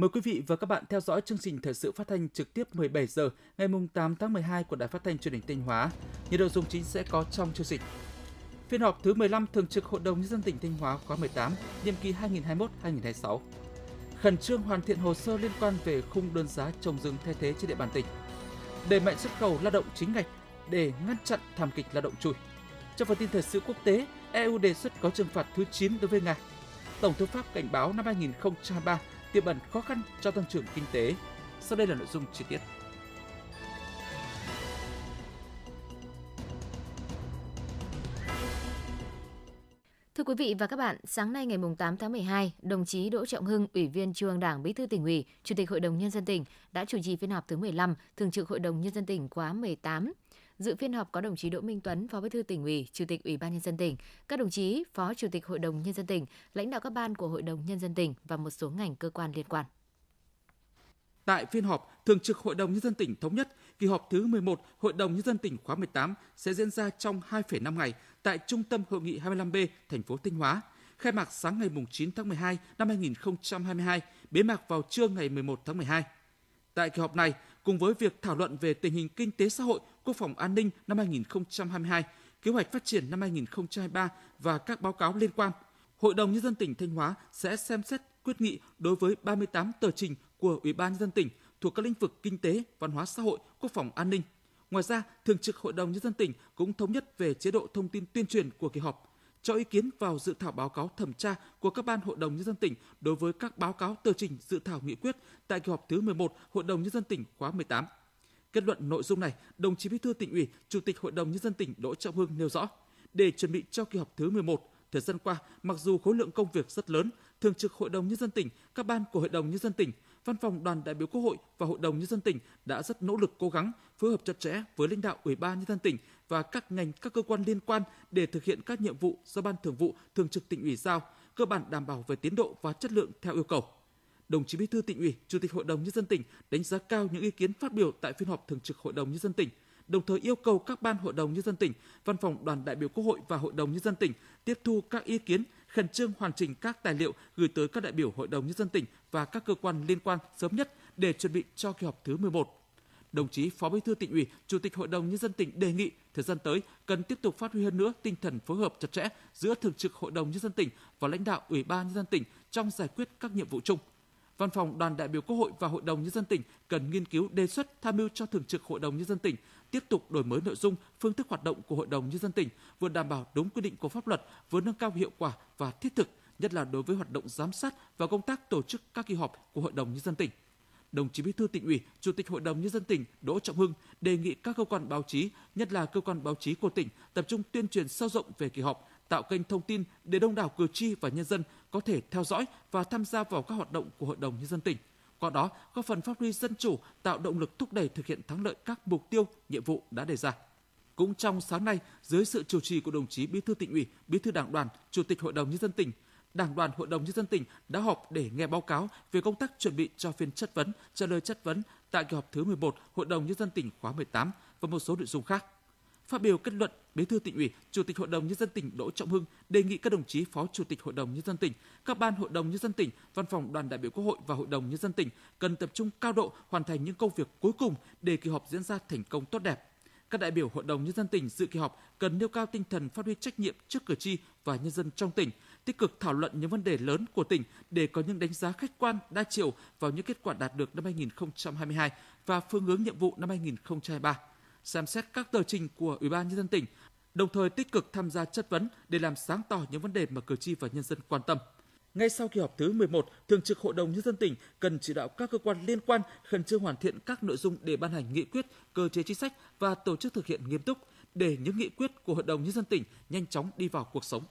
Mời quý vị và các bạn theo dõi chương trình thời sự phát thanh trực tiếp 17 giờ ngày 8 tháng 12 của Đài Phát thanh Truyền hình Thanh Hóa. Những nội dung chính sẽ có trong chương trình. Phiên họp thứ 15 Thường trực Hội đồng Nhân dân tỉnh Thanh Hóa khóa 18, nhiệm kỳ 2021-2026. Khẩn trương hoàn thiện hồ sơ liên quan về khung đơn giá trồng rừng thay thế trên địa bàn tỉnh. Đẩy mạnh xuất khẩu lao động chính ngạch để ngăn chặn thảm kịch lao động chui. Trong phần tin thời sự quốc tế, EU đề xuất có trừng phạt thứ 9 đối với Nga. Tổng thống Pháp cảnh báo năm 2023 tiềm ẩn khó khăn cho tăng trưởng kinh tế. Sau đây là nội dung chi tiết. Thưa quý vị và các bạn, sáng nay ngày 8 tháng 12, đồng chí Đỗ Trọng Hưng, Ủy viên Trung ương Đảng, Bí thư tỉnh ủy, Chủ tịch Hội đồng Nhân dân tỉnh đã chủ trì phiên họp thứ 15, Thường trực Hội đồng Nhân dân tỉnh khóa 18. Dự phiên họp có đồng chí Đỗ Minh Tuấn, Phó Bí thư tỉnh ủy, Chủ tịch Ủy ban nhân dân tỉnh, các đồng chí Phó Chủ tịch Hội đồng nhân dân tỉnh, lãnh đạo các ban của Hội đồng nhân dân tỉnh và một số ngành cơ quan liên quan. Tại phiên họp, Thường trực Hội đồng nhân dân tỉnh thống nhất kỳ họp thứ 11 Hội đồng nhân dân tỉnh khóa 18 sẽ diễn ra trong 2,5 ngày tại Trung tâm Hội nghị 25B, thành phố Thanh Hóa. Khai mạc sáng ngày 9 tháng 12 năm 2022, bế mạc vào trưa ngày 11 tháng 12. Tại kỳ họp này, cùng với việc thảo luận về tình hình kinh tế xã hội, quốc phòng an ninh năm 2022, kế hoạch phát triển năm 2023 và các báo cáo liên quan, Hội đồng nhân dân tỉnh Thanh Hóa sẽ xem xét quyết nghị đối với 38 tờ trình của Ủy ban nhân dân tỉnh thuộc các lĩnh vực kinh tế, văn hóa xã hội, quốc phòng an ninh. Ngoài ra, Thường trực Hội đồng nhân dân tỉnh cũng thống nhất về chế độ thông tin tuyên truyền của kỳ họp, cho ý kiến vào dự thảo báo cáo thẩm tra của các ban hội đồng nhân dân tỉnh đối với các báo cáo tờ trình dự thảo nghị quyết tại kỳ họp thứ 11 Hội đồng nhân dân tỉnh khóa 18. Kết luận nội dung này, đồng chí Bí thư tỉnh ủy, Chủ tịch Hội đồng nhân dân tỉnh Đỗ Trọng Hưng nêu rõ, để chuẩn bị cho kỳ họp thứ 11, thời gian qua, mặc dù khối lượng công việc rất lớn, Thường trực Hội đồng nhân dân tỉnh, các ban của Hội đồng nhân dân tỉnh, Văn phòng Đoàn đại biểu Quốc hội và Hội đồng nhân dân tỉnh đã rất nỗ lực cố gắng phối hợp chặt chẽ với lãnh đạo Ủy ban nhân dân tỉnh và các ngành các cơ quan liên quan để thực hiện các nhiệm vụ do Ban Thường vụ Thường trực tỉnh ủy giao, cơ bản đảm bảo về tiến độ và chất lượng theo yêu cầu. Đồng chí Bí thư tỉnh ủy, Chủ tịch Hội đồng nhân dân tỉnh đánh giá cao những ý kiến phát biểu tại phiên họp thường trực Hội đồng nhân dân tỉnh, đồng thời yêu cầu các ban Hội đồng nhân dân tỉnh, Văn phòng Đoàn đại biểu Quốc hội và Hội đồng nhân dân tỉnh tiếp thu các ý kiến, khẩn trương hoàn chỉnh các tài liệu gửi tới các đại biểu Hội đồng nhân dân tỉnh và các cơ quan liên quan sớm nhất để chuẩn bị cho kỳ họp thứ 11 đồng chí Phó Bí thư tỉnh ủy, Chủ tịch Hội đồng nhân dân tỉnh đề nghị thời gian tới cần tiếp tục phát huy hơn nữa tinh thần phối hợp chặt chẽ giữa thường trực Hội đồng nhân dân tỉnh và lãnh đạo Ủy ban nhân dân tỉnh trong giải quyết các nhiệm vụ chung. Văn phòng Đoàn đại biểu Quốc hội và Hội đồng nhân dân tỉnh cần nghiên cứu đề xuất tham mưu cho Thường trực Hội đồng nhân dân tỉnh tiếp tục đổi mới nội dung, phương thức hoạt động của Hội đồng nhân dân tỉnh, vừa đảm bảo đúng quy định của pháp luật, vừa nâng cao hiệu quả và thiết thực, nhất là đối với hoạt động giám sát và công tác tổ chức các kỳ họp của Hội đồng nhân dân tỉnh. Đồng chí Bí thư tỉnh ủy, Chủ tịch Hội đồng nhân dân tỉnh Đỗ Trọng Hưng đề nghị các cơ quan báo chí, nhất là cơ quan báo chí của tỉnh tập trung tuyên truyền sâu rộng về kỳ họp, tạo kênh thông tin để đông đảo cử tri và nhân dân có thể theo dõi và tham gia vào các hoạt động của Hội đồng Nhân dân tỉnh. Qua đó, góp phần phát huy dân chủ, tạo động lực thúc đẩy thực hiện thắng lợi các mục tiêu, nhiệm vụ đã đề ra. Cũng trong sáng nay, dưới sự chủ trì của đồng chí Bí thư tỉnh ủy, Bí thư Đảng đoàn, Chủ tịch Hội đồng Nhân dân tỉnh, Đảng đoàn Hội đồng Nhân dân tỉnh đã họp để nghe báo cáo về công tác chuẩn bị cho phiên chất vấn, trả lời chất vấn tại kỳ họp thứ 11 Hội đồng Nhân dân tỉnh khóa 18 và một số nội dung khác. Phát biểu kết luận, Bí thư tỉnh ủy, Chủ tịch Hội đồng nhân dân tỉnh Đỗ Trọng Hưng đề nghị các đồng chí Phó Chủ tịch Hội đồng nhân dân tỉnh, các ban Hội đồng nhân dân tỉnh, Văn phòng Đoàn đại biểu Quốc hội và Hội đồng nhân dân tỉnh cần tập trung cao độ hoàn thành những công việc cuối cùng để kỳ họp diễn ra thành công tốt đẹp. Các đại biểu Hội đồng nhân dân tỉnh dự kỳ họp cần nêu cao tinh thần phát huy trách nhiệm trước cử tri và nhân dân trong tỉnh, tích cực thảo luận những vấn đề lớn của tỉnh để có những đánh giá khách quan, đa chiều vào những kết quả đạt được năm 2022 và phương hướng nhiệm vụ năm 2023 xem xét các tờ trình của Ủy ban nhân dân tỉnh, đồng thời tích cực tham gia chất vấn để làm sáng tỏ những vấn đề mà cử tri và nhân dân quan tâm. Ngay sau kỳ họp thứ 11, Thường trực Hội đồng Nhân dân tỉnh cần chỉ đạo các cơ quan liên quan khẩn trương hoàn thiện các nội dung để ban hành nghị quyết, cơ chế chính sách và tổ chức thực hiện nghiêm túc để những nghị quyết của Hội đồng Nhân dân tỉnh nhanh chóng đi vào cuộc sống.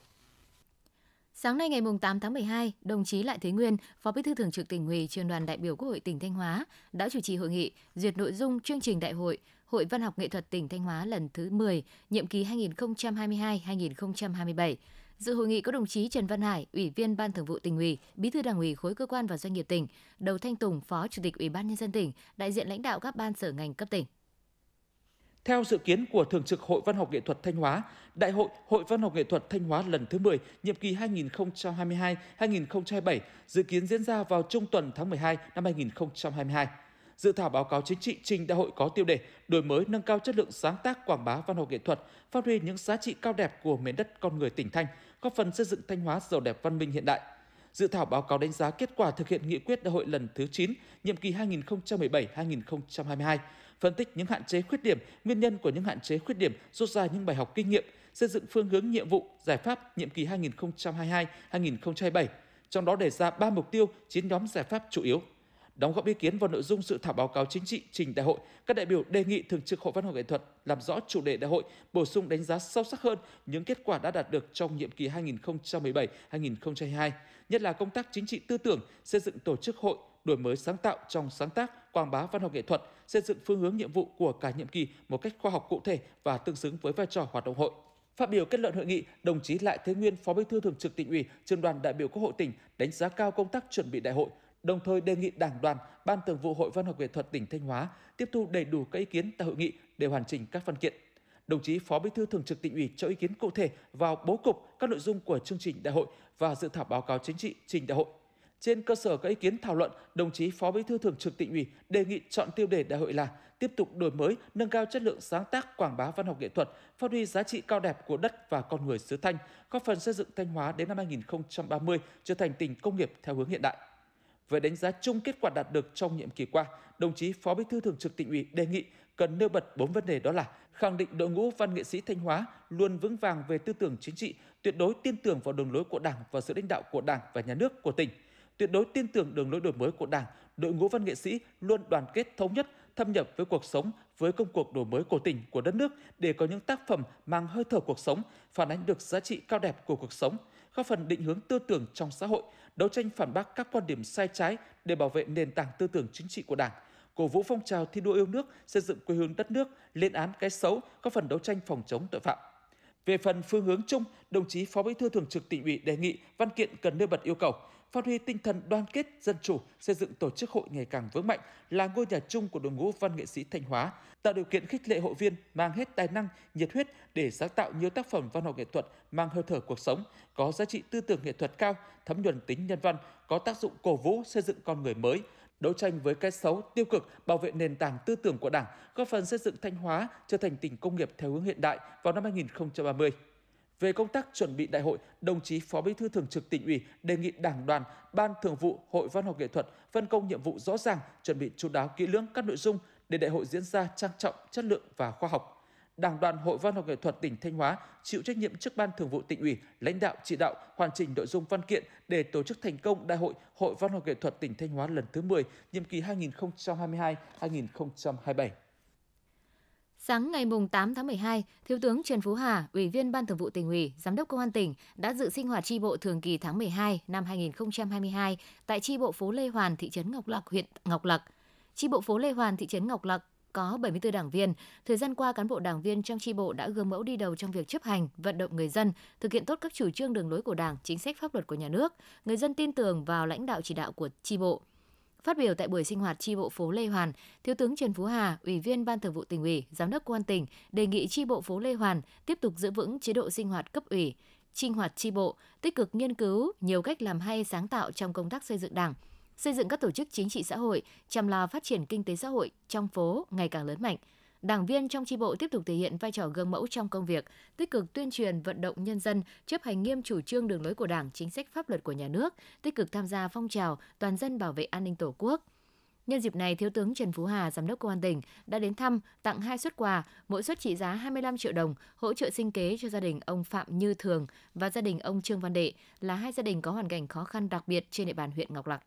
Sáng nay ngày 8 tháng 12, đồng chí Lại Thế Nguyên, Phó Bí thư Thường trực tỉnh ủy, Trường đoàn đại biểu Quốc hội tỉnh Thanh Hóa đã chủ trì hội nghị duyệt nội dung chương trình đại hội Hội Văn học Nghệ thuật tỉnh Thanh Hóa lần thứ 10, nhiệm kỳ 2022-2027. Dự hội nghị có đồng chí Trần Văn Hải, Ủy viên Ban Thường vụ tỉnh ủy, Bí thư Đảng ủy khối cơ quan và doanh nghiệp tỉnh, Đầu Thanh Tùng, Phó Chủ tịch Ủy ban nhân dân tỉnh, đại diện lãnh đạo các ban sở ngành cấp tỉnh. Theo dự kiến của Thường trực Hội Văn học Nghệ thuật Thanh Hóa, Đại hội Hội Văn học Nghệ thuật Thanh Hóa lần thứ 10, nhiệm kỳ 2022-2027 dự kiến diễn ra vào trung tuần tháng 12 năm 2022. Dự thảo báo cáo chính trị trình đại hội có tiêu đề đổi mới nâng cao chất lượng sáng tác quảng bá văn học nghệ thuật, phát huy những giá trị cao đẹp của miền đất con người tỉnh Thanh, góp phần xây dựng Thanh Hóa giàu đẹp văn minh hiện đại. Dự thảo báo cáo đánh giá kết quả thực hiện nghị quyết đại hội lần thứ 9, nhiệm kỳ 2017-2022, phân tích những hạn chế khuyết điểm, nguyên nhân của những hạn chế khuyết điểm, rút ra những bài học kinh nghiệm, xây dựng phương hướng nhiệm vụ, giải pháp nhiệm kỳ 2022-2027, trong đó đề ra 3 mục tiêu, 9 nhóm giải pháp chủ yếu. Đóng góp ý kiến vào nội dung dự thảo báo cáo chính trị trình đại hội, các đại biểu đề nghị Thường trực Hội Văn học Nghệ thuật làm rõ chủ đề đại hội, bổ sung đánh giá sâu sắc hơn những kết quả đã đạt được trong nhiệm kỳ 2017-2022, nhất là công tác chính trị tư tưởng, xây dựng tổ chức hội, đổi mới sáng tạo trong sáng tác, quảng bá văn học nghệ thuật, xây dựng phương hướng nhiệm vụ của cả nhiệm kỳ một cách khoa học cụ thể và tương xứng với vai trò hoạt động hội. Phát biểu kết luận hội nghị, đồng chí Lại Thế Nguyên, Phó Bí thư Thường trực Tỉnh ủy, Trường đoàn đại biểu Quốc hội tỉnh đánh giá cao công tác chuẩn bị đại hội, đồng thời đề nghị Đảng đoàn, Ban Thường vụ Hội Văn học Nghệ thuật tỉnh Thanh Hóa tiếp thu đầy đủ các ý kiến tại hội nghị để hoàn chỉnh các văn kiện. Đồng chí Phó Bí thư Thường trực Tỉnh ủy cho ý kiến cụ thể vào bố cục các nội dung của chương trình đại hội và dự thảo báo cáo chính trị trình đại hội. Trên cơ sở các ý kiến thảo luận, đồng chí Phó Bí thư Thường trực Tỉnh ủy đề nghị chọn tiêu đề đại hội là tiếp tục đổi mới, nâng cao chất lượng sáng tác, quảng bá văn học nghệ thuật, phát huy giá trị cao đẹp của đất và con người xứ Thanh, góp phần xây dựng Thanh Hóa đến năm 2030 trở thành tỉnh công nghiệp theo hướng hiện đại. Về đánh giá chung kết quả đạt được trong nhiệm kỳ qua, đồng chí Phó Bí thư Thường trực Tỉnh ủy đề nghị cần nêu bật bốn vấn đề đó là khẳng định đội ngũ văn nghệ sĩ Thanh Hóa luôn vững vàng về tư tưởng chính trị, tuyệt đối tin tưởng vào đường lối của Đảng và sự lãnh đạo của Đảng và nhà nước của tỉnh, tuyệt đối tin tưởng đường lối đổi mới của Đảng, đội ngũ văn nghệ sĩ luôn đoàn kết thống nhất, thâm nhập với cuộc sống, với công cuộc đổi mới của tỉnh, của đất nước để có những tác phẩm mang hơi thở cuộc sống, phản ánh được giá trị cao đẹp của cuộc sống, góp phần định hướng tư tưởng trong xã hội, đấu tranh phản bác các quan điểm sai trái để bảo vệ nền tảng tư tưởng chính trị của Đảng, cổ vũ phong trào thi đua yêu nước, xây dựng quê hương đất nước, lên án cái xấu, góp phần đấu tranh phòng chống tội phạm. Về phần phương hướng chung, đồng chí Phó Bí thư Thường trực Tỉnh ủy đề nghị văn kiện cần nêu bật yêu cầu phát huy tinh thần đoàn kết dân chủ, xây dựng tổ chức hội ngày càng vững mạnh là ngôi nhà chung của đội ngũ văn nghệ sĩ Thanh Hóa, tạo điều kiện khích lệ hội viên mang hết tài năng, nhiệt huyết để sáng tạo nhiều tác phẩm văn học nghệ thuật mang hơi thở cuộc sống, có giá trị tư tưởng nghệ thuật cao, thấm nhuần tính nhân văn, có tác dụng cổ vũ xây dựng con người mới, đấu tranh với cái xấu, tiêu cực, bảo vệ nền tảng tư tưởng của Đảng, góp phần xây dựng Thanh Hóa trở thành tỉnh công nghiệp theo hướng hiện đại vào năm 2030. Về công tác chuẩn bị đại hội, đồng chí Phó Bí thư Thường trực Tỉnh ủy đề nghị Đảng đoàn, Ban Thường vụ Hội Văn học Nghệ thuật phân công nhiệm vụ rõ ràng, chuẩn bị chú đáo kỹ lưỡng các nội dung để đại hội diễn ra trang trọng, chất lượng và khoa học. Đảng đoàn Hội Văn học Nghệ thuật tỉnh Thanh Hóa chịu trách nhiệm trước Ban Thường vụ tỉnh ủy, lãnh đạo chỉ đạo hoàn chỉnh nội dung văn kiện để tổ chức thành công Đại hội Hội Văn học Nghệ thuật tỉnh Thanh Hóa lần thứ 10, nhiệm kỳ 2022-2027. Sáng ngày 8 tháng 12, Thiếu tướng Trần Phú Hà, Ủy viên Ban Thường vụ tỉnh ủy, Giám đốc Công an tỉnh đã dự sinh hoạt tri bộ thường kỳ tháng 12 năm 2022 tại tri bộ phố Lê Hoàn, thị trấn Ngọc Lặc, huyện Ngọc Lặc. Tri bộ phố Lê Hoàn, thị trấn Ngọc Lặc có 74 đảng viên. Thời gian qua, cán bộ đảng viên trong tri bộ đã gương mẫu đi đầu trong việc chấp hành, vận động người dân, thực hiện tốt các chủ trương đường lối của Đảng, chính sách pháp luật của nhà nước. Người dân tin tưởng vào lãnh đạo chỉ đạo của tri bộ. Phát biểu tại buổi sinh hoạt tri bộ phố Lê Hoàn, Thiếu tướng Trần Phú Hà, Ủy viên Ban Thường vụ tỉnh ủy, Giám đốc Công an tỉnh đề nghị tri bộ phố Lê Hoàn tiếp tục giữ vững chế độ sinh hoạt cấp ủy, sinh hoạt tri bộ, tích cực nghiên cứu nhiều cách làm hay sáng tạo trong công tác xây dựng Đảng, xây dựng các tổ chức chính trị xã hội, chăm lo phát triển kinh tế xã hội trong phố ngày càng lớn mạnh. Đảng viên trong tri bộ tiếp tục thể hiện vai trò gương mẫu trong công việc, tích cực tuyên truyền vận động nhân dân chấp hành nghiêm chủ trương đường lối của Đảng, chính sách pháp luật của nhà nước, tích cực tham gia phong trào toàn dân bảo vệ an ninh Tổ quốc. Nhân dịp này, Thiếu tướng Trần Phú Hà, Giám đốc Công an tỉnh đã đến thăm, tặng hai suất quà, mỗi suất trị giá 25 triệu đồng, hỗ trợ sinh kế cho gia đình ông Phạm Như Thường và gia đình ông Trương Văn Đệ là hai gia đình có hoàn cảnh khó khăn đặc biệt trên địa bàn huyện Ngọc Lặc.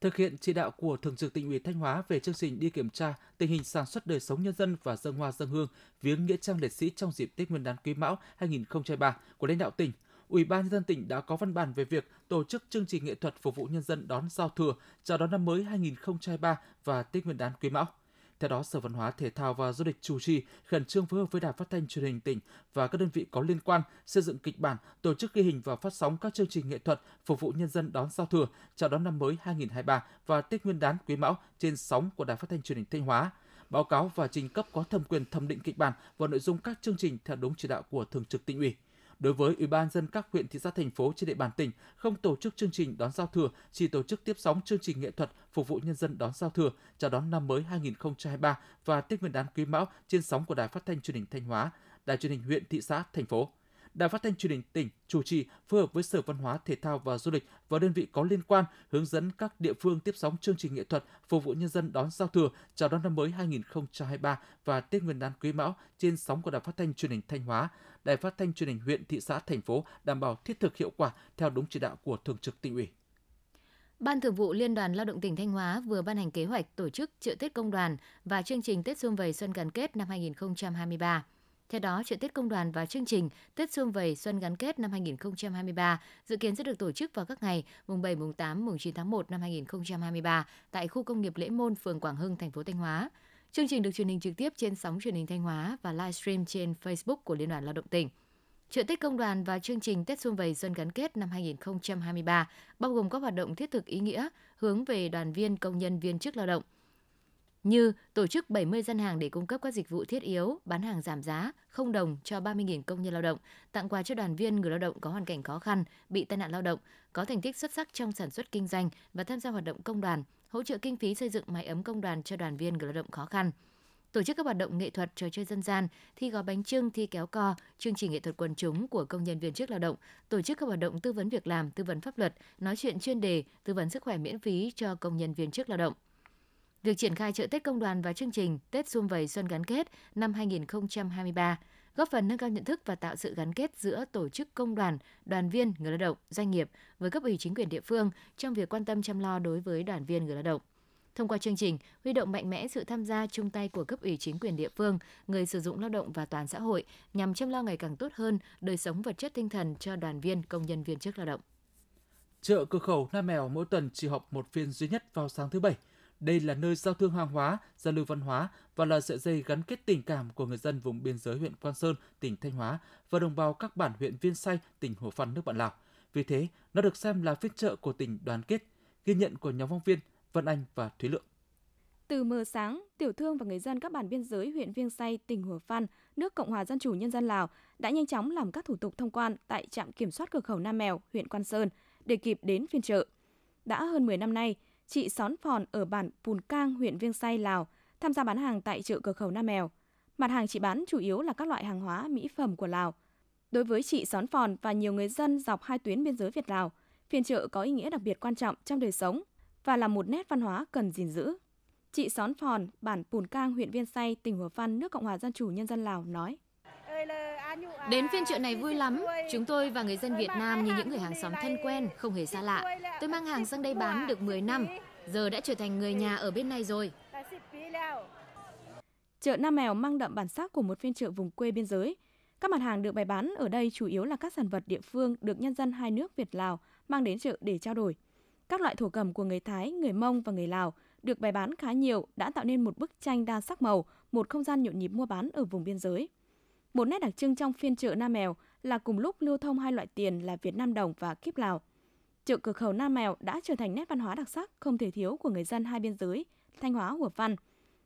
Thực hiện chỉ đạo của Thường trực Tỉnh ủy Thanh Hóa về chương trình đi kiểm tra tình hình sản xuất đời sống nhân dân và dân hoa dân hương viếng nghĩa trang liệt sĩ trong dịp Tết Nguyên đán Quý Mão 2023 của lãnh đạo tỉnh, Ủy ban nhân dân tỉnh đã có văn bản về việc tổ chức chương trình nghệ thuật phục vụ nhân dân đón giao thừa, chào đón năm mới 2023 và Tết Nguyên đán Quý Mão. Theo đó, Sở Văn hóa Thể thao và Du lịch chủ trì khẩn trương phối hợp với Đài Phát thanh Truyền hình tỉnh và các đơn vị có liên quan xây dựng kịch bản, tổ chức ghi hình và phát sóng các chương trình nghệ thuật phục vụ nhân dân đón giao thừa, chào đón năm mới 2023 và Tết Nguyên đán Quý Mão trên sóng của Đài Phát thanh Truyền hình Thanh Hóa báo cáo và trình cấp có thẩm quyền thẩm định kịch bản và nội dung các chương trình theo đúng chỉ đạo của Thường trực Tỉnh ủy. Đối với Ủy ban dân các huyện, thị xã, thành phố trên địa bàn tỉnh không tổ chức chương trình đón giao thừa, chỉ tổ chức tiếp sóng chương trình nghệ thuật phục vụ nhân dân đón giao thừa, chào đón năm mới 2023 và Tết Nguyên đán Quý Mão trên sóng của Đài Phát thanh Truyền hình Thanh Hóa, Đài Truyền hình huyện, thị xã, thành phố. Đài Phát thanh Truyền hình tỉnh chủ trì phối hợp với Sở Văn hóa, Thể thao và Du lịch và đơn vị có liên quan hướng dẫn các địa phương tiếp sóng chương trình nghệ thuật phục vụ nhân dân đón giao thừa, chào đón năm mới 2023 và Tết Nguyên đán Quý Mão trên sóng của Đài Phát thanh Truyền hình Thanh Hóa, Đài Phát thanh Truyền hình huyện, thị xã, thành phố đảm bảo thiết thực hiệu quả theo đúng chỉ đạo của Thường trực Tỉnh ủy. Ban Thường vụ Liên đoàn Lao động tỉnh Thanh Hóa vừa ban hành kế hoạch tổ chức chợ Tết công đoàn và chương trình Tết Xuân Vầy Xuân gắn kết năm 2023. Theo đó, chợ Tết công đoàn và chương trình Tết Xuân Vầy Xuân gắn kết năm 2023 dự kiến sẽ được tổ chức vào các ngày mùng 7, mùng 8, mùng 9 tháng 1 năm 2023 tại khu công nghiệp Lễ Môn, phường Quảng Hưng, thành phố Thanh Hóa. Chương trình được truyền hình trực tiếp trên sóng truyền hình Thanh Hóa và livestream trên Facebook của Liên đoàn Lao động tỉnh. Chợ Tết Công đoàn và chương trình Tết Xuân Vầy Xuân gắn kết năm 2023 bao gồm các hoạt động thiết thực ý nghĩa hướng về đoàn viên công nhân viên chức lao động – như tổ chức 70 gian hàng để cung cấp các dịch vụ thiết yếu, bán hàng giảm giá, không đồng cho 30.000 công nhân lao động, tặng quà cho đoàn viên người lao động có hoàn cảnh khó khăn, bị tai nạn lao động, có thành tích xuất sắc trong sản xuất kinh doanh và tham gia hoạt động công đoàn, hỗ trợ kinh phí xây dựng mái ấm công đoàn cho đoàn viên người lao động khó khăn tổ chức các hoạt động nghệ thuật trò chơi dân gian, thi gói bánh trưng, thi kéo co, chương trình nghệ thuật quần chúng của công nhân viên chức lao động, tổ chức các hoạt động tư vấn việc làm, tư vấn pháp luật, nói chuyện chuyên đề, tư vấn sức khỏe miễn phí cho công nhân viên chức lao động. Việc triển khai chợ Tết công đoàn và chương trình Tết Xuân Vầy Xuân gắn kết năm 2023 góp phần nâng cao nhận thức và tạo sự gắn kết giữa tổ chức công đoàn, đoàn viên, người lao động, doanh nghiệp với cấp ủy chính quyền địa phương trong việc quan tâm chăm lo đối với đoàn viên người lao động. Thông qua chương trình, huy động mạnh mẽ sự tham gia chung tay của cấp ủy chính quyền địa phương, người sử dụng lao động và toàn xã hội nhằm chăm lo ngày càng tốt hơn đời sống vật chất tinh thần cho đoàn viên, công nhân viên chức lao động. Chợ cửa khẩu Nam Mèo mỗi tuần chỉ họp một phiên duy nhất vào sáng thứ Bảy – đây là nơi giao thương hàng hóa, giao lưu văn hóa và là sợi dây gắn kết tình cảm của người dân vùng biên giới huyện Quan Sơn, tỉnh Thanh Hóa và đồng bào các bản huyện Viên Say, tỉnh Hồ Phan, nước bạn Lào. Vì thế, nó được xem là phiên chợ của tỉnh đoàn kết, ghi nhận của nhóm phóng viên Vân Anh và Thúy Lượng. Từ mờ sáng, tiểu thương và người dân các bản biên giới huyện Viêng Say, tỉnh Hủa Phan, nước Cộng hòa Dân chủ Nhân dân Lào đã nhanh chóng làm các thủ tục thông quan tại trạm kiểm soát cửa khẩu Nam Mèo, huyện Quan Sơn để kịp đến phiên chợ. Đã hơn 10 năm nay, chị Xón Phòn ở bản Pùn Cang, huyện Viêng Say, Lào, tham gia bán hàng tại chợ cửa khẩu Nam Mèo. Mặt hàng chị bán chủ yếu là các loại hàng hóa mỹ phẩm của Lào. Đối với chị Xón Phòn và nhiều người dân dọc hai tuyến biên giới Việt-Lào, phiên chợ có ý nghĩa đặc biệt quan trọng trong đời sống và là một nét văn hóa cần gìn giữ. Chị Xón Phòn, bản Pùn Cang, huyện Viên Say, tỉnh Hùa Phan, nước Cộng hòa Dân chủ Nhân dân Lào nói. Đến phiên chợ này vui lắm. Chúng tôi và người dân Việt Nam như những người hàng xóm thân quen, không hề xa lạ. Tôi mang hàng sang đây bán được 10 năm, giờ đã trở thành người nhà ở bên này rồi. Chợ Nam Mèo mang đậm bản sắc của một phiên chợ vùng quê biên giới. Các mặt hàng được bày bán ở đây chủ yếu là các sản vật địa phương được nhân dân hai nước Việt Lào mang đến chợ để trao đổi. Các loại thổ cẩm của người Thái, người Mông và người Lào được bày bán khá nhiều đã tạo nên một bức tranh đa sắc màu, một không gian nhộn nhịp mua bán ở vùng biên giới. Một nét đặc trưng trong phiên chợ Nam Mèo là cùng lúc lưu thông hai loại tiền là Việt Nam đồng và kíp Lào. Chợ cửa khẩu Nam Mèo đã trở thành nét văn hóa đặc sắc không thể thiếu của người dân hai biên giới, Thanh Hóa, Hủa Văn.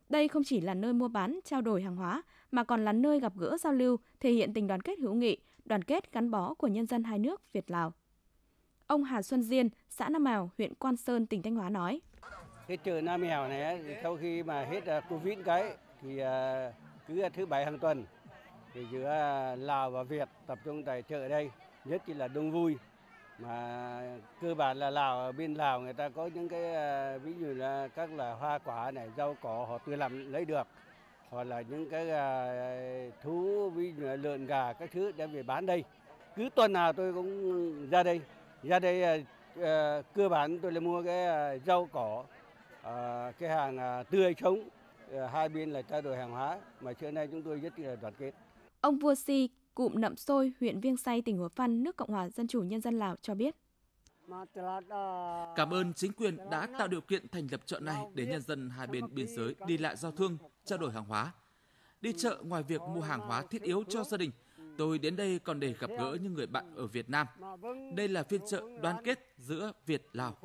Đây không chỉ là nơi mua bán, trao đổi hàng hóa, mà còn là nơi gặp gỡ giao lưu, thể hiện tình đoàn kết hữu nghị, đoàn kết gắn bó của nhân dân hai nước Việt Lào. Ông Hà Xuân Diên, xã Nam Mèo, huyện Quan Sơn, tỉnh Thanh Hóa nói. Cái chợ Nam Mèo này sau khi mà hết à, Covid cái thì à, cứ thứ bảy hàng tuần thì giữa Lào và Việt tập trung tại chợ đây, nhất chỉ là đông vui. Mà cơ bản là Lào, ở bên Lào người ta có những cái à, ví dụ là các là hoa quả này, rau cỏ họ tự làm, lấy được. Hoặc là những cái à, thú, ví dụ là lợn gà các thứ đem về bán đây. Cứ tuần nào tôi cũng ra đây. Ra đây à, cơ bản tôi là mua cái rau cỏ cái hàng tươi sống. Ờ, hai bên là trao đổi hàng hóa. Mà trước nay chúng tôi rất là đoàn kết. Ông Vua Si, cụm Nậm Sôi, huyện Viêng Say, tỉnh Hủa Phăn, nước Cộng hòa Dân chủ Nhân dân Lào cho biết. Cảm ơn chính quyền đã tạo điều kiện thành lập chợ này để nhân dân hai bên biên giới đi lại giao thương, trao đổi hàng hóa. Đi chợ ngoài việc mua hàng hóa thiết yếu cho gia đình, tôi đến đây còn để gặp gỡ những người bạn ở Việt Nam. Đây là phiên chợ đoàn kết giữa Việt Lào.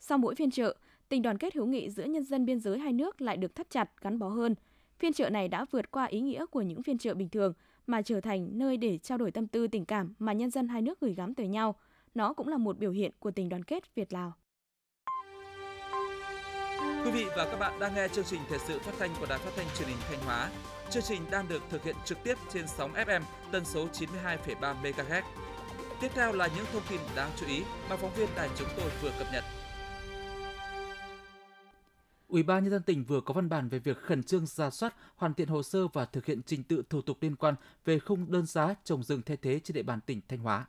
Sau mỗi phiên chợ, tình đoàn kết hữu nghị giữa nhân dân biên giới hai nước lại được thắt chặt, gắn bó hơn. Phiên chợ này đã vượt qua ý nghĩa của những phiên chợ bình thường mà trở thành nơi để trao đổi tâm tư tình cảm mà nhân dân hai nước gửi gắm tới nhau. Nó cũng là một biểu hiện của tình đoàn kết Việt-Lào. Quý vị và các bạn đang nghe chương trình thời sự phát thanh của Đài Phát thanh Truyền hình Thanh Hóa. Chương trình đang được thực hiện trực tiếp trên sóng FM tần số 92,3 MHz. Tiếp theo là những thông tin đáng chú ý mà phóng viên đài chúng tôi vừa cập nhật. Ủy ban nhân dân tỉnh vừa có văn bản về việc khẩn trương ra soát, hoàn thiện hồ sơ và thực hiện trình tự thủ tục liên quan về khung đơn giá trồng rừng thay thế trên địa bàn tỉnh Thanh Hóa.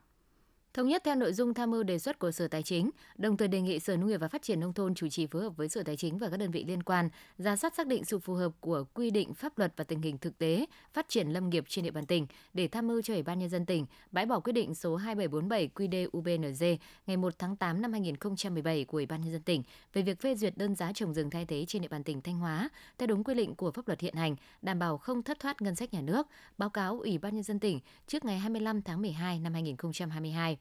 Thống nhất theo nội dung tham mưu đề xuất của Sở Tài chính, đồng thời đề nghị Sở Nông nghiệp và Phát triển Nông thôn chủ trì phối hợp với Sở Tài chính và các đơn vị liên quan, ra soát xác định sự phù hợp của quy định pháp luật và tình hình thực tế phát triển lâm nghiệp trên địa bàn tỉnh để tham mưu cho Ủy ban Nhân dân tỉnh bãi bỏ quyết định số 2747 QĐ UBNZ ngày 1 tháng 8 năm 2017 của Ủy ban Nhân dân tỉnh về việc phê duyệt đơn giá trồng rừng thay thế trên địa bàn tỉnh Thanh Hóa theo đúng quy định của pháp luật hiện hành, đảm bảo không thất thoát ngân sách nhà nước, báo cáo Ủy ban Nhân dân tỉnh trước ngày 25 tháng 12 năm 2022.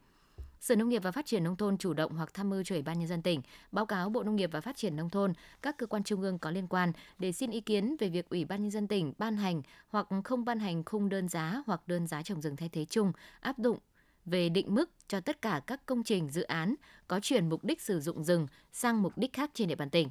Sở Nông nghiệp và Phát triển Nông thôn chủ động hoặc tham mưu cho Ủy ban Nhân dân tỉnh báo cáo Bộ Nông nghiệp và Phát triển Nông thôn, các cơ quan trung ương có liên quan để xin ý kiến về việc Ủy ban Nhân dân tỉnh ban hành hoặc không ban hành khung đơn giá hoặc đơn giá trồng rừng thay thế chung áp dụng về định mức cho tất cả các công trình dự án có chuyển mục đích sử dụng rừng sang mục đích khác trên địa bàn tỉnh.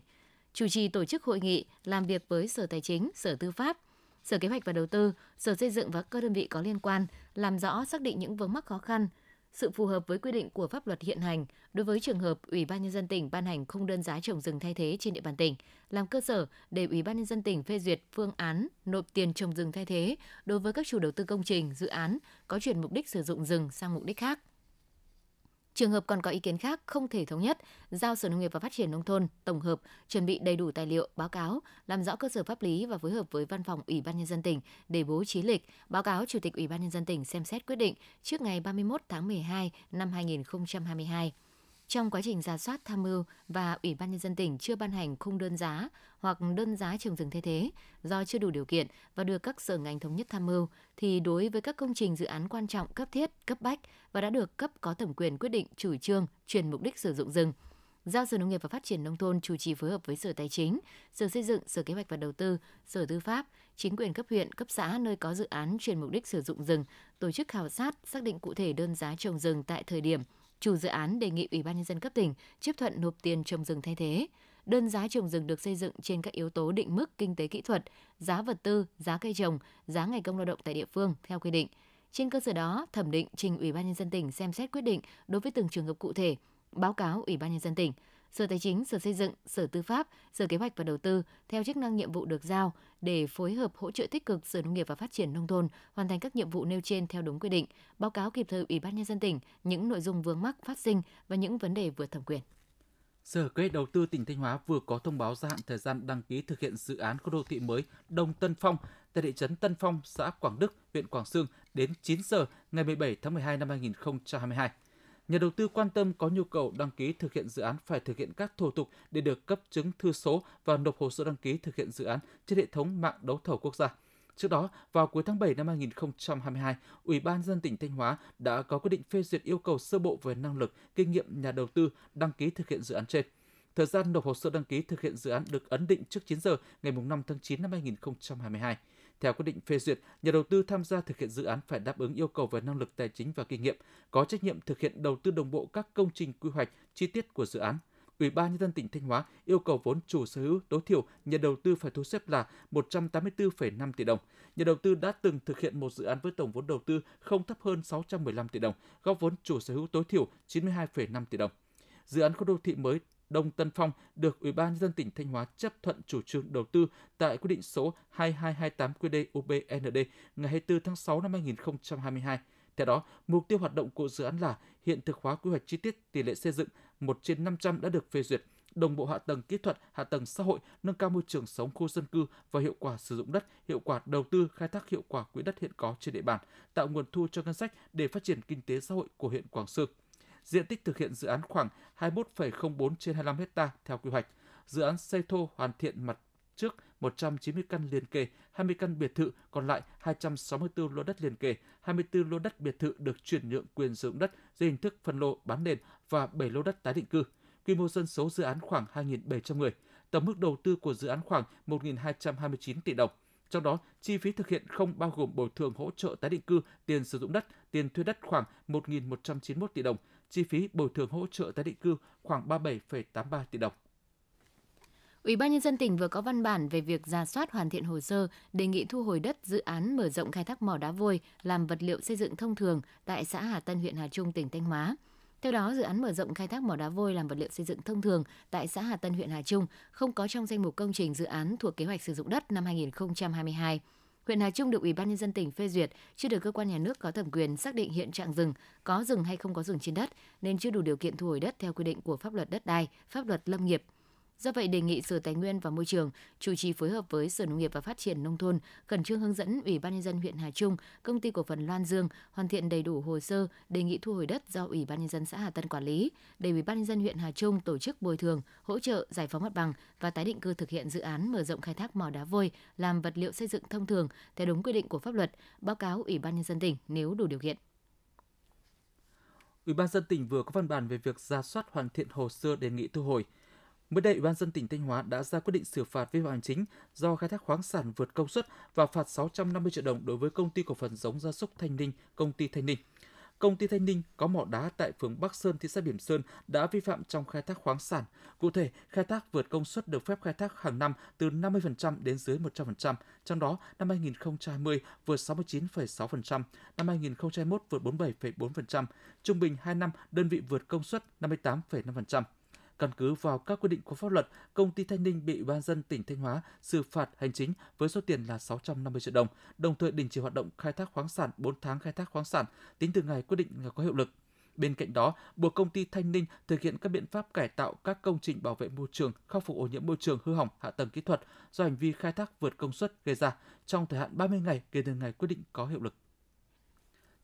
Chủ trì tổ chức hội nghị làm việc với Sở Tài chính, Sở Tư pháp, Sở Kế hoạch và Đầu tư, Sở Xây dựng và các đơn vị có liên quan làm rõ xác định những vướng mắc khó khăn, sự phù hợp với quy định của pháp luật hiện hành đối với trường hợp Ủy ban nhân dân tỉnh ban hành khung đơn giá trồng rừng thay thế trên địa bàn tỉnh, làm cơ sở để Ủy ban nhân dân tỉnh phê duyệt phương án nộp tiền trồng rừng thay thế đối với các chủ đầu tư công trình, dự án có chuyển mục đích sử dụng rừng sang mục đích khác. Trường hợp còn có ý kiến khác không thể thống nhất, giao Sở Nông nghiệp và Phát triển Nông thôn tổng hợp, chuẩn bị đầy đủ tài liệu, báo cáo, làm rõ cơ sở pháp lý và phối hợp với Văn phòng Ủy ban Nhân dân tỉnh để bố trí lịch, báo cáo Chủ tịch Ủy ban Nhân dân tỉnh xem xét quyết định trước ngày 31 tháng 12 năm 2022 trong quá trình ra soát tham mưu và Ủy ban nhân dân tỉnh chưa ban hành khung đơn giá hoặc đơn giá trồng rừng thay thế do chưa đủ điều kiện và được các sở ngành thống nhất tham mưu thì đối với các công trình dự án quan trọng cấp thiết, cấp bách và đã được cấp có thẩm quyền quyết định chủ trương chuyển mục đích sử dụng rừng giao Sở Nông nghiệp và Phát triển Nông thôn chủ trì phối hợp với Sở Tài chính, Sở Xây dựng, Sở Kế hoạch và Đầu tư, Sở Tư pháp, chính quyền cấp huyện, cấp xã nơi có dự án chuyển mục đích sử dụng rừng, tổ chức khảo sát, xác định cụ thể đơn giá trồng rừng tại thời điểm chủ dự án đề nghị Ủy ban nhân dân cấp tỉnh chấp thuận nộp tiền trồng rừng thay thế. Đơn giá trồng rừng được xây dựng trên các yếu tố định mức kinh tế kỹ thuật, giá vật tư, giá cây trồng, giá ngày công lao động tại địa phương theo quy định. Trên cơ sở đó, thẩm định trình Ủy ban nhân dân tỉnh xem xét quyết định đối với từng trường hợp cụ thể, báo cáo Ủy ban nhân dân tỉnh. Sở Tài chính, Sở Xây dựng, Sở Tư pháp, Sở Kế hoạch và Đầu tư theo chức năng nhiệm vụ được giao để phối hợp hỗ trợ tích cực Sở Nông nghiệp và Phát triển nông thôn hoàn thành các nhiệm vụ nêu trên theo đúng quy định, báo cáo kịp thời Ủy ban nhân dân tỉnh những nội dung vướng mắc phát sinh và những vấn đề vượt thẩm quyền. Sở Kế hoạch Đầu tư tỉnh Thanh Hóa vừa có thông báo gia hạn thời gian đăng ký thực hiện dự án khu đô thị mới Đông Tân Phong tại thị trấn Tân Phong, xã Quảng Đức, huyện Quảng Sương đến 9 giờ ngày 17 tháng 12 năm 2022. Nhà đầu tư quan tâm có nhu cầu đăng ký thực hiện dự án phải thực hiện các thủ tục để được cấp chứng thư số và nộp hồ sơ đăng ký thực hiện dự án trên hệ thống mạng đấu thầu quốc gia. Trước đó, vào cuối tháng 7 năm 2022, Ủy ban dân tỉnh Thanh Hóa đã có quyết định phê duyệt yêu cầu sơ bộ về năng lực, kinh nghiệm nhà đầu tư đăng ký thực hiện dự án trên. Thời gian nộp hồ sơ đăng ký thực hiện dự án được ấn định trước 9 giờ ngày 5 tháng 9 năm 2022. Theo quyết định phê duyệt, nhà đầu tư tham gia thực hiện dự án phải đáp ứng yêu cầu về năng lực tài chính và kinh nghiệm, có trách nhiệm thực hiện đầu tư đồng bộ các công trình quy hoạch chi tiết của dự án. Ủy ban nhân dân tỉnh Thanh Hóa yêu cầu vốn chủ sở hữu tối thiểu nhà đầu tư phải thu xếp là 184,5 tỷ đồng. Nhà đầu tư đã từng thực hiện một dự án với tổng vốn đầu tư không thấp hơn 615 tỷ đồng, góp vốn chủ sở hữu tối thiểu 92,5 tỷ đồng. Dự án khu đô thị mới Đông Tân Phong được Ủy ban nhân dân tỉnh Thanh Hóa chấp thuận chủ trương đầu tư tại quyết định số 2228 QĐ-UBND ngày 24 tháng 6 năm 2022. Theo đó, mục tiêu hoạt động của dự án là hiện thực hóa quy hoạch chi tiết tỷ lệ xây dựng 1 trên 500 đã được phê duyệt, đồng bộ hạ tầng kỹ thuật, hạ tầng xã hội, nâng cao môi trường sống khu dân cư và hiệu quả sử dụng đất, hiệu quả đầu tư khai thác hiệu quả quỹ đất hiện có trên địa bàn, tạo nguồn thu cho ngân sách để phát triển kinh tế xã hội của huyện Quảng Sương. Diện tích thực hiện dự án khoảng 21,04 trên 25 hecta theo quy hoạch. Dự án xây thô hoàn thiện mặt trước 190 căn liền kề, 20 căn biệt thự, còn lại 264 lô đất liền kề, 24 lô đất biệt thự được chuyển nhượng quyền sử dụng đất dưới hình thức phân lô bán nền và 7 lô đất tái định cư. quy mô dân số dự án khoảng 2.700 người. Tổng mức đầu tư của dự án khoảng 1.229 tỷ đồng. Trong đó, chi phí thực hiện không bao gồm bồi thường hỗ trợ tái định cư, tiền sử dụng đất, tiền thuê đất khoảng 1.191 tỷ đồng, chi phí bồi thường hỗ trợ tái định cư khoảng 37,83 tỷ đồng. Ủy ban nhân dân tỉnh vừa có văn bản về việc ra soát hoàn thiện hồ sơ đề nghị thu hồi đất dự án mở rộng khai thác mỏ đá vôi làm vật liệu xây dựng thông thường tại xã Hà Tân huyện Hà Trung tỉnh Thanh Hóa. Theo đó, dự án mở rộng khai thác mỏ đá vôi làm vật liệu xây dựng thông thường tại xã Hà Tân huyện Hà Trung không có trong danh mục công trình dự án thuộc kế hoạch sử dụng đất năm 2022. Huyện Hà Trung được Ủy ban nhân dân tỉnh phê duyệt, chưa được cơ quan nhà nước có thẩm quyền xác định hiện trạng rừng, có rừng hay không có rừng trên đất nên chưa đủ điều kiện thu hồi đất theo quy định của pháp luật đất đai, pháp luật lâm nghiệp. Do vậy, đề nghị Sở Tài nguyên và Môi trường chủ trì phối hợp với Sở Nông nghiệp và Phát triển Nông thôn khẩn trương hướng dẫn Ủy ban Nhân dân huyện Hà Trung, Công ty Cổ phần Loan Dương hoàn thiện đầy đủ hồ sơ đề nghị thu hồi đất do Ủy ban Nhân dân xã Hà Tân quản lý, để Ủy ban Nhân dân huyện Hà Trung tổ chức bồi thường, hỗ trợ, giải phóng mặt bằng và tái định cư thực hiện dự án mở rộng khai thác mỏ đá vôi làm vật liệu xây dựng thông thường theo đúng quy định của pháp luật, báo cáo Ủy ban Nhân dân tỉnh nếu đủ điều kiện. Ủy ban dân tỉnh vừa có văn bản về việc ra soát hoàn thiện hồ sơ đề nghị thu hồi, Mới đây, Ủy ban dân tỉnh Thanh Hóa đã ra quyết định xử phạt vi phạm hành chính do khai thác khoáng sản vượt công suất và phạt 650 triệu đồng đối với công ty cổ phần giống gia súc Thanh Ninh, công ty Thanh Ninh. Công ty Thanh Ninh có mỏ đá tại phường Bắc Sơn, thị xã Bỉm Sơn đã vi phạm trong khai thác khoáng sản. Cụ thể, khai thác vượt công suất được phép khai thác hàng năm từ 50% đến dưới 100%, trong đó năm 2020 vượt 69,6%, năm 2021 vượt 47,4%, trung bình 2 năm đơn vị vượt công suất 58,5%. Căn cứ vào các quy định của pháp luật, công ty Thanh Ninh bị ban dân tỉnh Thanh Hóa xử phạt hành chính với số tiền là 650 triệu đồng, đồng thời đình chỉ hoạt động khai thác khoáng sản 4 tháng khai thác khoáng sản tính từ ngày quyết định có hiệu lực. Bên cạnh đó, buộc công ty Thanh Ninh thực hiện các biện pháp cải tạo các công trình bảo vệ môi trường, khắc phục ô nhiễm môi trường hư hỏng hạ tầng kỹ thuật do hành vi khai thác vượt công suất gây ra trong thời hạn 30 ngày kể từ ngày quyết định có hiệu lực.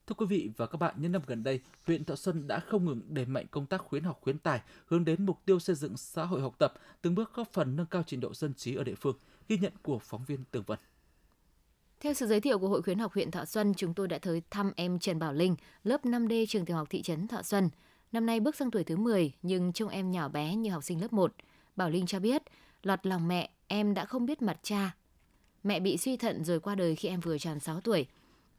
Thưa quý vị và các bạn, những năm gần đây, huyện Thọ Xuân đã không ngừng đẩy mạnh công tác khuyến học khuyến tài, hướng đến mục tiêu xây dựng xã hội học tập, từng bước góp phần nâng cao trình độ dân trí ở địa phương. Ghi nhận của phóng viên Tường Vân. Theo sự giới thiệu của Hội khuyến học huyện Thọ Xuân, chúng tôi đã tới thăm em Trần Bảo Linh, lớp 5D trường tiểu học thị trấn Thọ Xuân. Năm nay bước sang tuổi thứ 10 nhưng trông em nhỏ bé như học sinh lớp 1. Bảo Linh cho biết, lọt lòng mẹ, em đã không biết mặt cha. Mẹ bị suy thận rồi qua đời khi em vừa tròn 6 tuổi.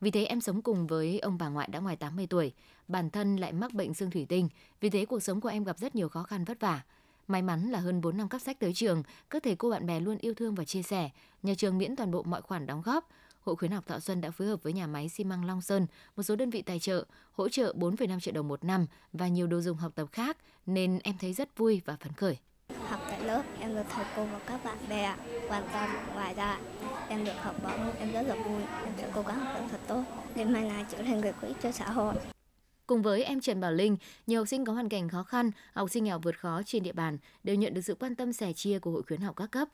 Vì thế em sống cùng với ông bà ngoại đã ngoài 80 tuổi, bản thân lại mắc bệnh xương thủy tinh, vì thế cuộc sống của em gặp rất nhiều khó khăn vất vả. May mắn là hơn 4 năm cấp sách tới trường, các thầy cô bạn bè luôn yêu thương và chia sẻ, nhà trường miễn toàn bộ mọi khoản đóng góp. Hội khuyến học Thọ Xuân đã phối hợp với nhà máy xi măng Long Sơn, một số đơn vị tài trợ, hỗ trợ 4,5 triệu đồng một năm và nhiều đồ dùng học tập khác, nên em thấy rất vui và phấn khởi. Học tại lớp, em được thầy cô và các bạn bè quan tâm. Ngoài ra, em được học bổng, em rất là vui. Em sẽ cố gắng học tập thật tốt để mai này trở thành người có ích cho xã hội. Cùng với em Trần Bảo Linh, nhiều học sinh có hoàn cảnh khó khăn, học sinh nghèo vượt khó trên địa bàn đều nhận được sự quan tâm sẻ chia của Hội khuyến học các cấp.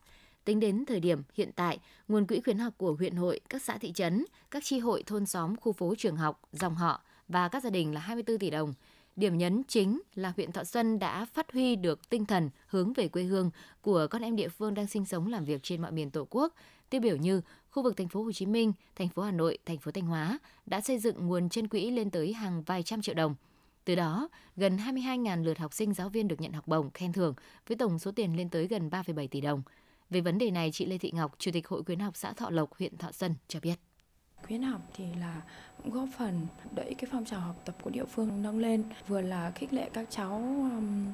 Tính đến thời điểm hiện tại, nguồn quỹ khuyến học của huyện hội, các xã thị trấn, các tri hội thôn xóm, khu phố trường học, dòng họ và các gia đình là 24 tỷ đồng. Điểm nhấn chính là huyện Thọ Xuân đã phát huy được tinh thần hướng về quê hương của con em địa phương đang sinh sống làm việc trên mọi miền Tổ quốc. Tiêu biểu như khu vực thành phố Hồ Chí Minh, thành phố Hà Nội, thành phố Thanh Hóa đã xây dựng nguồn chân quỹ lên tới hàng vài trăm triệu đồng. Từ đó, gần 22.000 lượt học sinh giáo viên được nhận học bổng khen thưởng với tổng số tiền lên tới gần 3,7 tỷ đồng. Về vấn đề này, chị Lê Thị Ngọc, Chủ tịch Hội khuyến học xã Thọ Lộc, huyện Thọ Xuân cho biết. Khuyến học thì là cũng góp phần đẩy cái phong trào học tập của địa phương nâng lên, vừa là khích lệ các cháu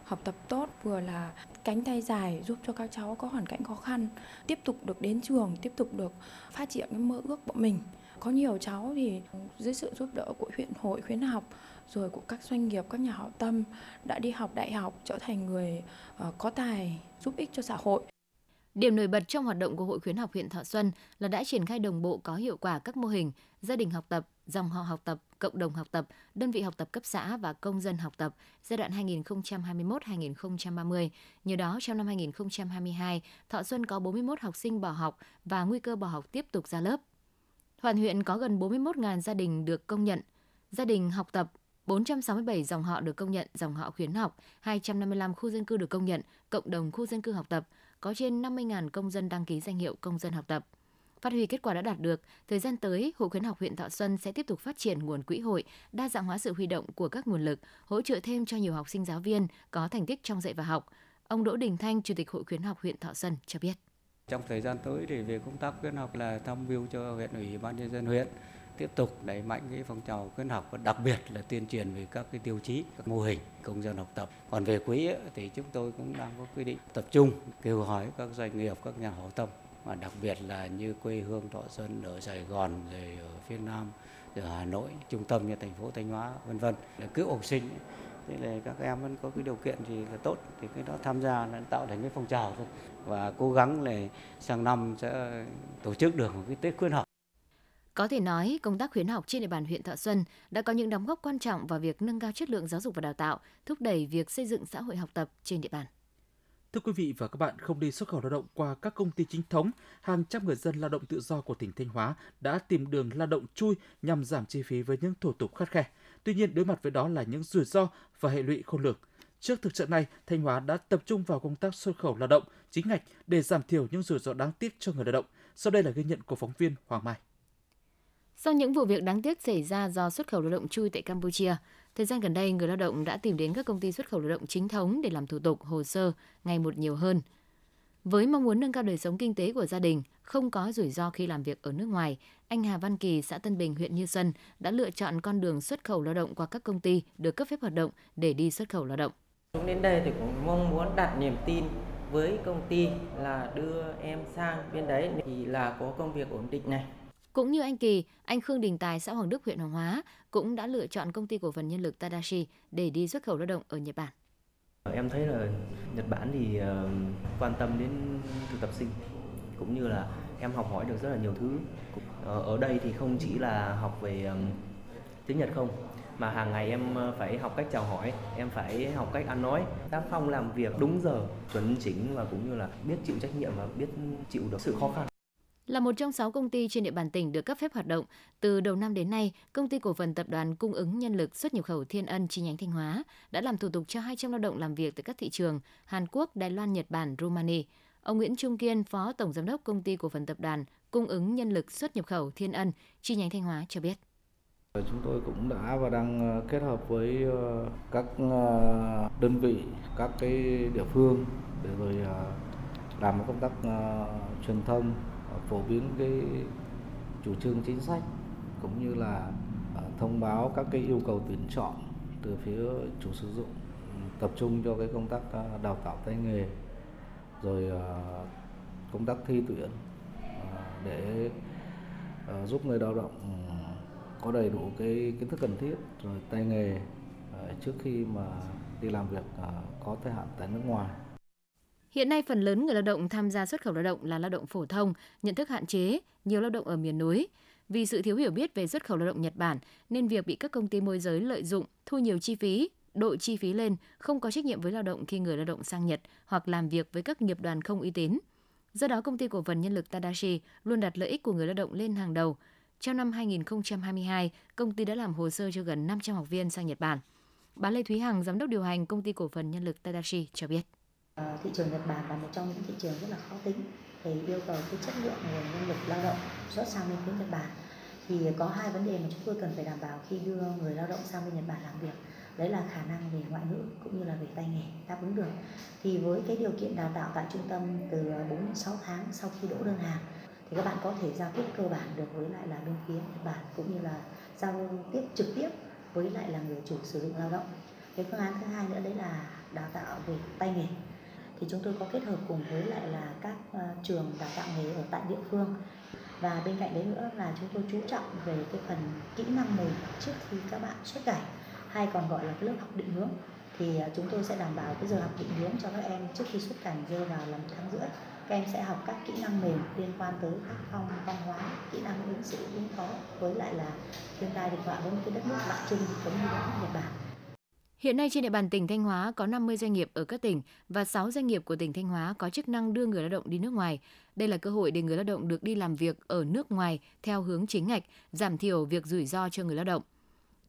học tập tốt, vừa là cánh tay dài giúp cho các cháu có hoàn cảnh khó khăn tiếp tục được đến trường, tiếp tục được phát triển cái mơ ước của mình. Có nhiều cháu thì dưới sự giúp đỡ của huyện hội khuyến học rồi của các doanh nghiệp, các nhà hảo tâm đã đi học đại học trở thành người ờ, có tài giúp ích cho xã hội. Điểm nổi bật trong hoạt động của Hội khuyến học huyện Thọ Xuân là đã triển khai đồng bộ có hiệu quả các mô hình gia đình học tập, dòng họ học tập, cộng đồng học tập, đơn vị học tập cấp xã và công dân học tập giai đoạn 2021-2030. Nhờ đó, trong năm 2022, Thọ Xuân có 41 học sinh bỏ học và nguy cơ bỏ học tiếp tục ra lớp. Toàn huyện có gần 41.000 gia đình được công nhận. Gia đình học tập 467 dòng họ được công nhận dòng họ khuyến học, 255 khu dân cư được công nhận cộng đồng khu dân cư học tập, có trên 50.000 công dân đăng ký danh hiệu công dân học tập. Phát huy kết quả đã đạt được, thời gian tới, Hội khuyến học huyện Thọ Xuân sẽ tiếp tục phát triển nguồn quỹ hội, đa dạng hóa sự huy động của các nguồn lực, hỗ trợ thêm cho nhiều học sinh giáo viên có thành tích trong dạy và học. Ông Đỗ Đình Thanh, Chủ tịch Hội khuyến học huyện Thọ Xuân cho biết. Trong thời gian tới thì về công tác khuyến học là tham mưu cho huyện ủy ban nhân dân huyện tiếp tục đẩy mạnh cái phong trào khuyến học và đặc biệt là tuyên truyền về các cái tiêu chí, các mô hình công dân học tập. Còn về quỹ thì chúng tôi cũng đang có quy định tập trung kêu hỏi các doanh nghiệp, các nhà hảo tâm và đặc biệt là như quê hương Thọ Xuân ở Sài Gòn rồi ở phía Nam ở Hà Nội trung tâm như thành phố Thanh Hóa vân vân. Là cứu học sinh thế là các em vẫn có cái điều kiện gì là tốt. Thì cái đó tham gia là tạo thành cái phong trào thôi. Và cố gắng là sang năm sẽ tổ chức được một cái Tết khuyến học có thể nói, công tác khuyến học trên địa bàn huyện Thọ Xuân đã có những đóng góp quan trọng vào việc nâng cao chất lượng giáo dục và đào tạo, thúc đẩy việc xây dựng xã hội học tập trên địa bàn. Thưa quý vị và các bạn, không đi xuất khẩu lao động qua các công ty chính thống, hàng trăm người dân lao động tự do của tỉnh Thanh Hóa đã tìm đường lao động chui nhằm giảm chi phí với những thủ tục khắt khe. Tuy nhiên, đối mặt với đó là những rủi ro và hệ lụy khôn lường. Trước thực trạng này, Thanh Hóa đã tập trung vào công tác xuất khẩu lao động chính ngạch để giảm thiểu những rủi ro đáng tiếc cho người lao động. Sau đây là ghi nhận của phóng viên Hoàng Mai. Sau những vụ việc đáng tiếc xảy ra do xuất khẩu lao động chui tại Campuchia, thời gian gần đây người lao động đã tìm đến các công ty xuất khẩu lao động chính thống để làm thủ tục, hồ sơ ngày một nhiều hơn. Với mong muốn nâng cao đời sống kinh tế của gia đình, không có rủi ro khi làm việc ở nước ngoài, anh Hà Văn Kỳ, xã Tân Bình, huyện Như Xuân đã lựa chọn con đường xuất khẩu lao động qua các công ty được cấp phép hoạt động để đi xuất khẩu lao động. Chúng đến đây thì cũng mong muốn đặt niềm tin với công ty là đưa em sang bên đấy thì là có công việc ổn định này cũng như anh Kỳ, anh Khương Đình Tài, xã Hoàng Đức, huyện Hoàng Hóa cũng đã lựa chọn công ty cổ phần nhân lực Tadashi để đi xuất khẩu lao động ở Nhật Bản. Em thấy là Nhật Bản thì ờ, quan tâm đến thực tập sinh cũng như là em học hỏi được rất là nhiều thứ. Ờ, ở đây thì không chỉ là học về ờ, tiếng Nhật không mà hàng ngày em phải học cách chào hỏi, em phải học cách ăn nói, tác phong làm việc đúng giờ, chuẩn chỉnh và cũng như là biết chịu trách nhiệm và biết chịu được sự khó khăn. Là một trong 6 công ty trên địa bàn tỉnh được cấp phép hoạt động, từ đầu năm đến nay, công ty cổ phần tập đoàn cung ứng nhân lực xuất nhập khẩu Thiên Ân chi nhánh Thanh Hóa đã làm thủ tục cho 200 lao động làm việc tại các thị trường Hàn Quốc, Đài Loan, Nhật Bản, Romania. Ông Nguyễn Trung Kiên, Phó Tổng Giám đốc Công ty Cổ phần Tập đoàn Cung ứng Nhân lực xuất nhập khẩu Thiên Ân, chi nhánh Thanh Hóa cho biết. Chúng tôi cũng đã và đang ờ, kết hợp với ờ, các ờ, đơn vị, các cái địa phương để rồi làm công tác truyền thông phổ biến cái chủ trương chính sách cũng như là ờ, thông báo các cái yêu cầu tuyển chọn từ phía chủ sử dụng ừ, tập trung cho cái công tác ờ, đào tạo tay nghề, rồi ờ, công tác thi tuyển để giúp người lao động ừ, có đầy đủ cái kiến thức cần thiết rồi tay nghề trước khi mà đi làm việc có thời hạn tại nước ngoài. Hiện nay phần lớn người lao động tham gia xuất khẩu lao động là lao động phổ thông, nhận thức hạn chế, nhiều lao động ở miền núi. Vì sự thiếu hiểu biết về xuất khẩu lao động Nhật Bản nên việc bị các công ty môi giới lợi dụng, thu nhiều chi phí, đội chi phí lên, không có trách nhiệm với lao động khi người lao động sang Nhật hoặc làm việc với các nghiệp đoàn không uy tín. Do đó, công ty cổ phần nhân lực Tadashi luôn đặt lợi ích của người lao động lên hàng đầu. Trong năm 2022, công ty đã làm hồ sơ cho gần 500 học viên sang Nhật Bản. Bà Lê Thúy Hằng, giám đốc điều hành công ty cổ phần nhân lực Tadashi cho biết. Ờ, thị trường Nhật Bản là một trong những thị trường rất là khó tính. Thì yêu cầu cái chất lượng nguồn nhân lực lao động xuất sang bên phía Nhật Bản. Thì có hai vấn đề mà chúng tôi cần phải đảm bảo khi đưa người lao động sang bên Nhật Bản làm việc. Đấy là khả năng về ngoại ngữ cũng như là về tay nghề, đáp ứng được. Thì với cái điều kiện đào tạo tại trung tâm từ 4 đến 6 tháng sau khi đỗ đơn hàng, thì các bạn có thể giao tiếp cơ bản được với lại là bên phía Nhật Bản cũng như là giao tiếp trực tiếp với lại là người chủ sử dụng lao động. Cái phương án thứ hai nữa đấy là đào tạo về tay nghề thì chúng tôi có kết hợp cùng với lại là các ờ, trường đào tạo nghề ở tại địa phương. Và bên cạnh đấy nữa là chúng tôi chú trọng về cái phần kỹ năng mềm trước khi các bạn xuất cảnh, hay còn gọi là cái lớp học định hướng. Thì ờ, chúng tôi sẽ đảm bảo cái giờ học định hướng cho các em trước khi xuất cảnh rơi vào là một tháng rưỡi. Các em sẽ học các kỹ năng mềm liên quan tới tác phong, văn hóa, kỹ năng ứng xử ứng phó với lại là thiên tai địch họa với một cái đất nước đặc trưng giống như đất nước Nhật Bản. Hiện nay trên địa bàn tỉnh Thanh Hóa có 50 doanh nghiệp ở các tỉnh và 6 doanh nghiệp của tỉnh Thanh Hóa có chức năng đưa người lao động đi nước ngoài. Đây là cơ hội để người lao động được đi làm việc ở nước ngoài theo hướng chính ngạch, giảm thiểu việc rủi ro cho người lao động.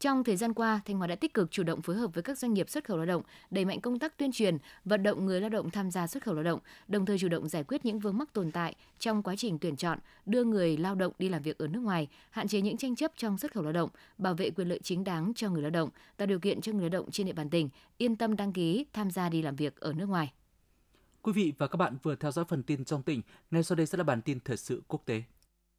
Trong thời gian qua, Thanh Hóa đã tích cực chủ động phối hợp với các doanh nghiệp xuất khẩu lao động, đẩy mạnh công tác tuyên truyền, vận động người lao động tham gia xuất khẩu lao động, đồng thời chủ động giải quyết những vướng mắc tồn tại trong quá trình tuyển chọn, đưa người lao động đi làm việc ở nước ngoài, hạn chế những tranh chấp trong xuất khẩu lao động, bảo vệ quyền lợi chính đáng cho người lao động, tạo điều kiện cho người lao động trên địa bàn tỉnh yên tâm đăng ký tham gia đi làm việc ở nước ngoài. Quý vị và các bạn vừa theo dõi phần tin trong tỉnh, ngay sau đây sẽ là bản tin thời sự quốc tế.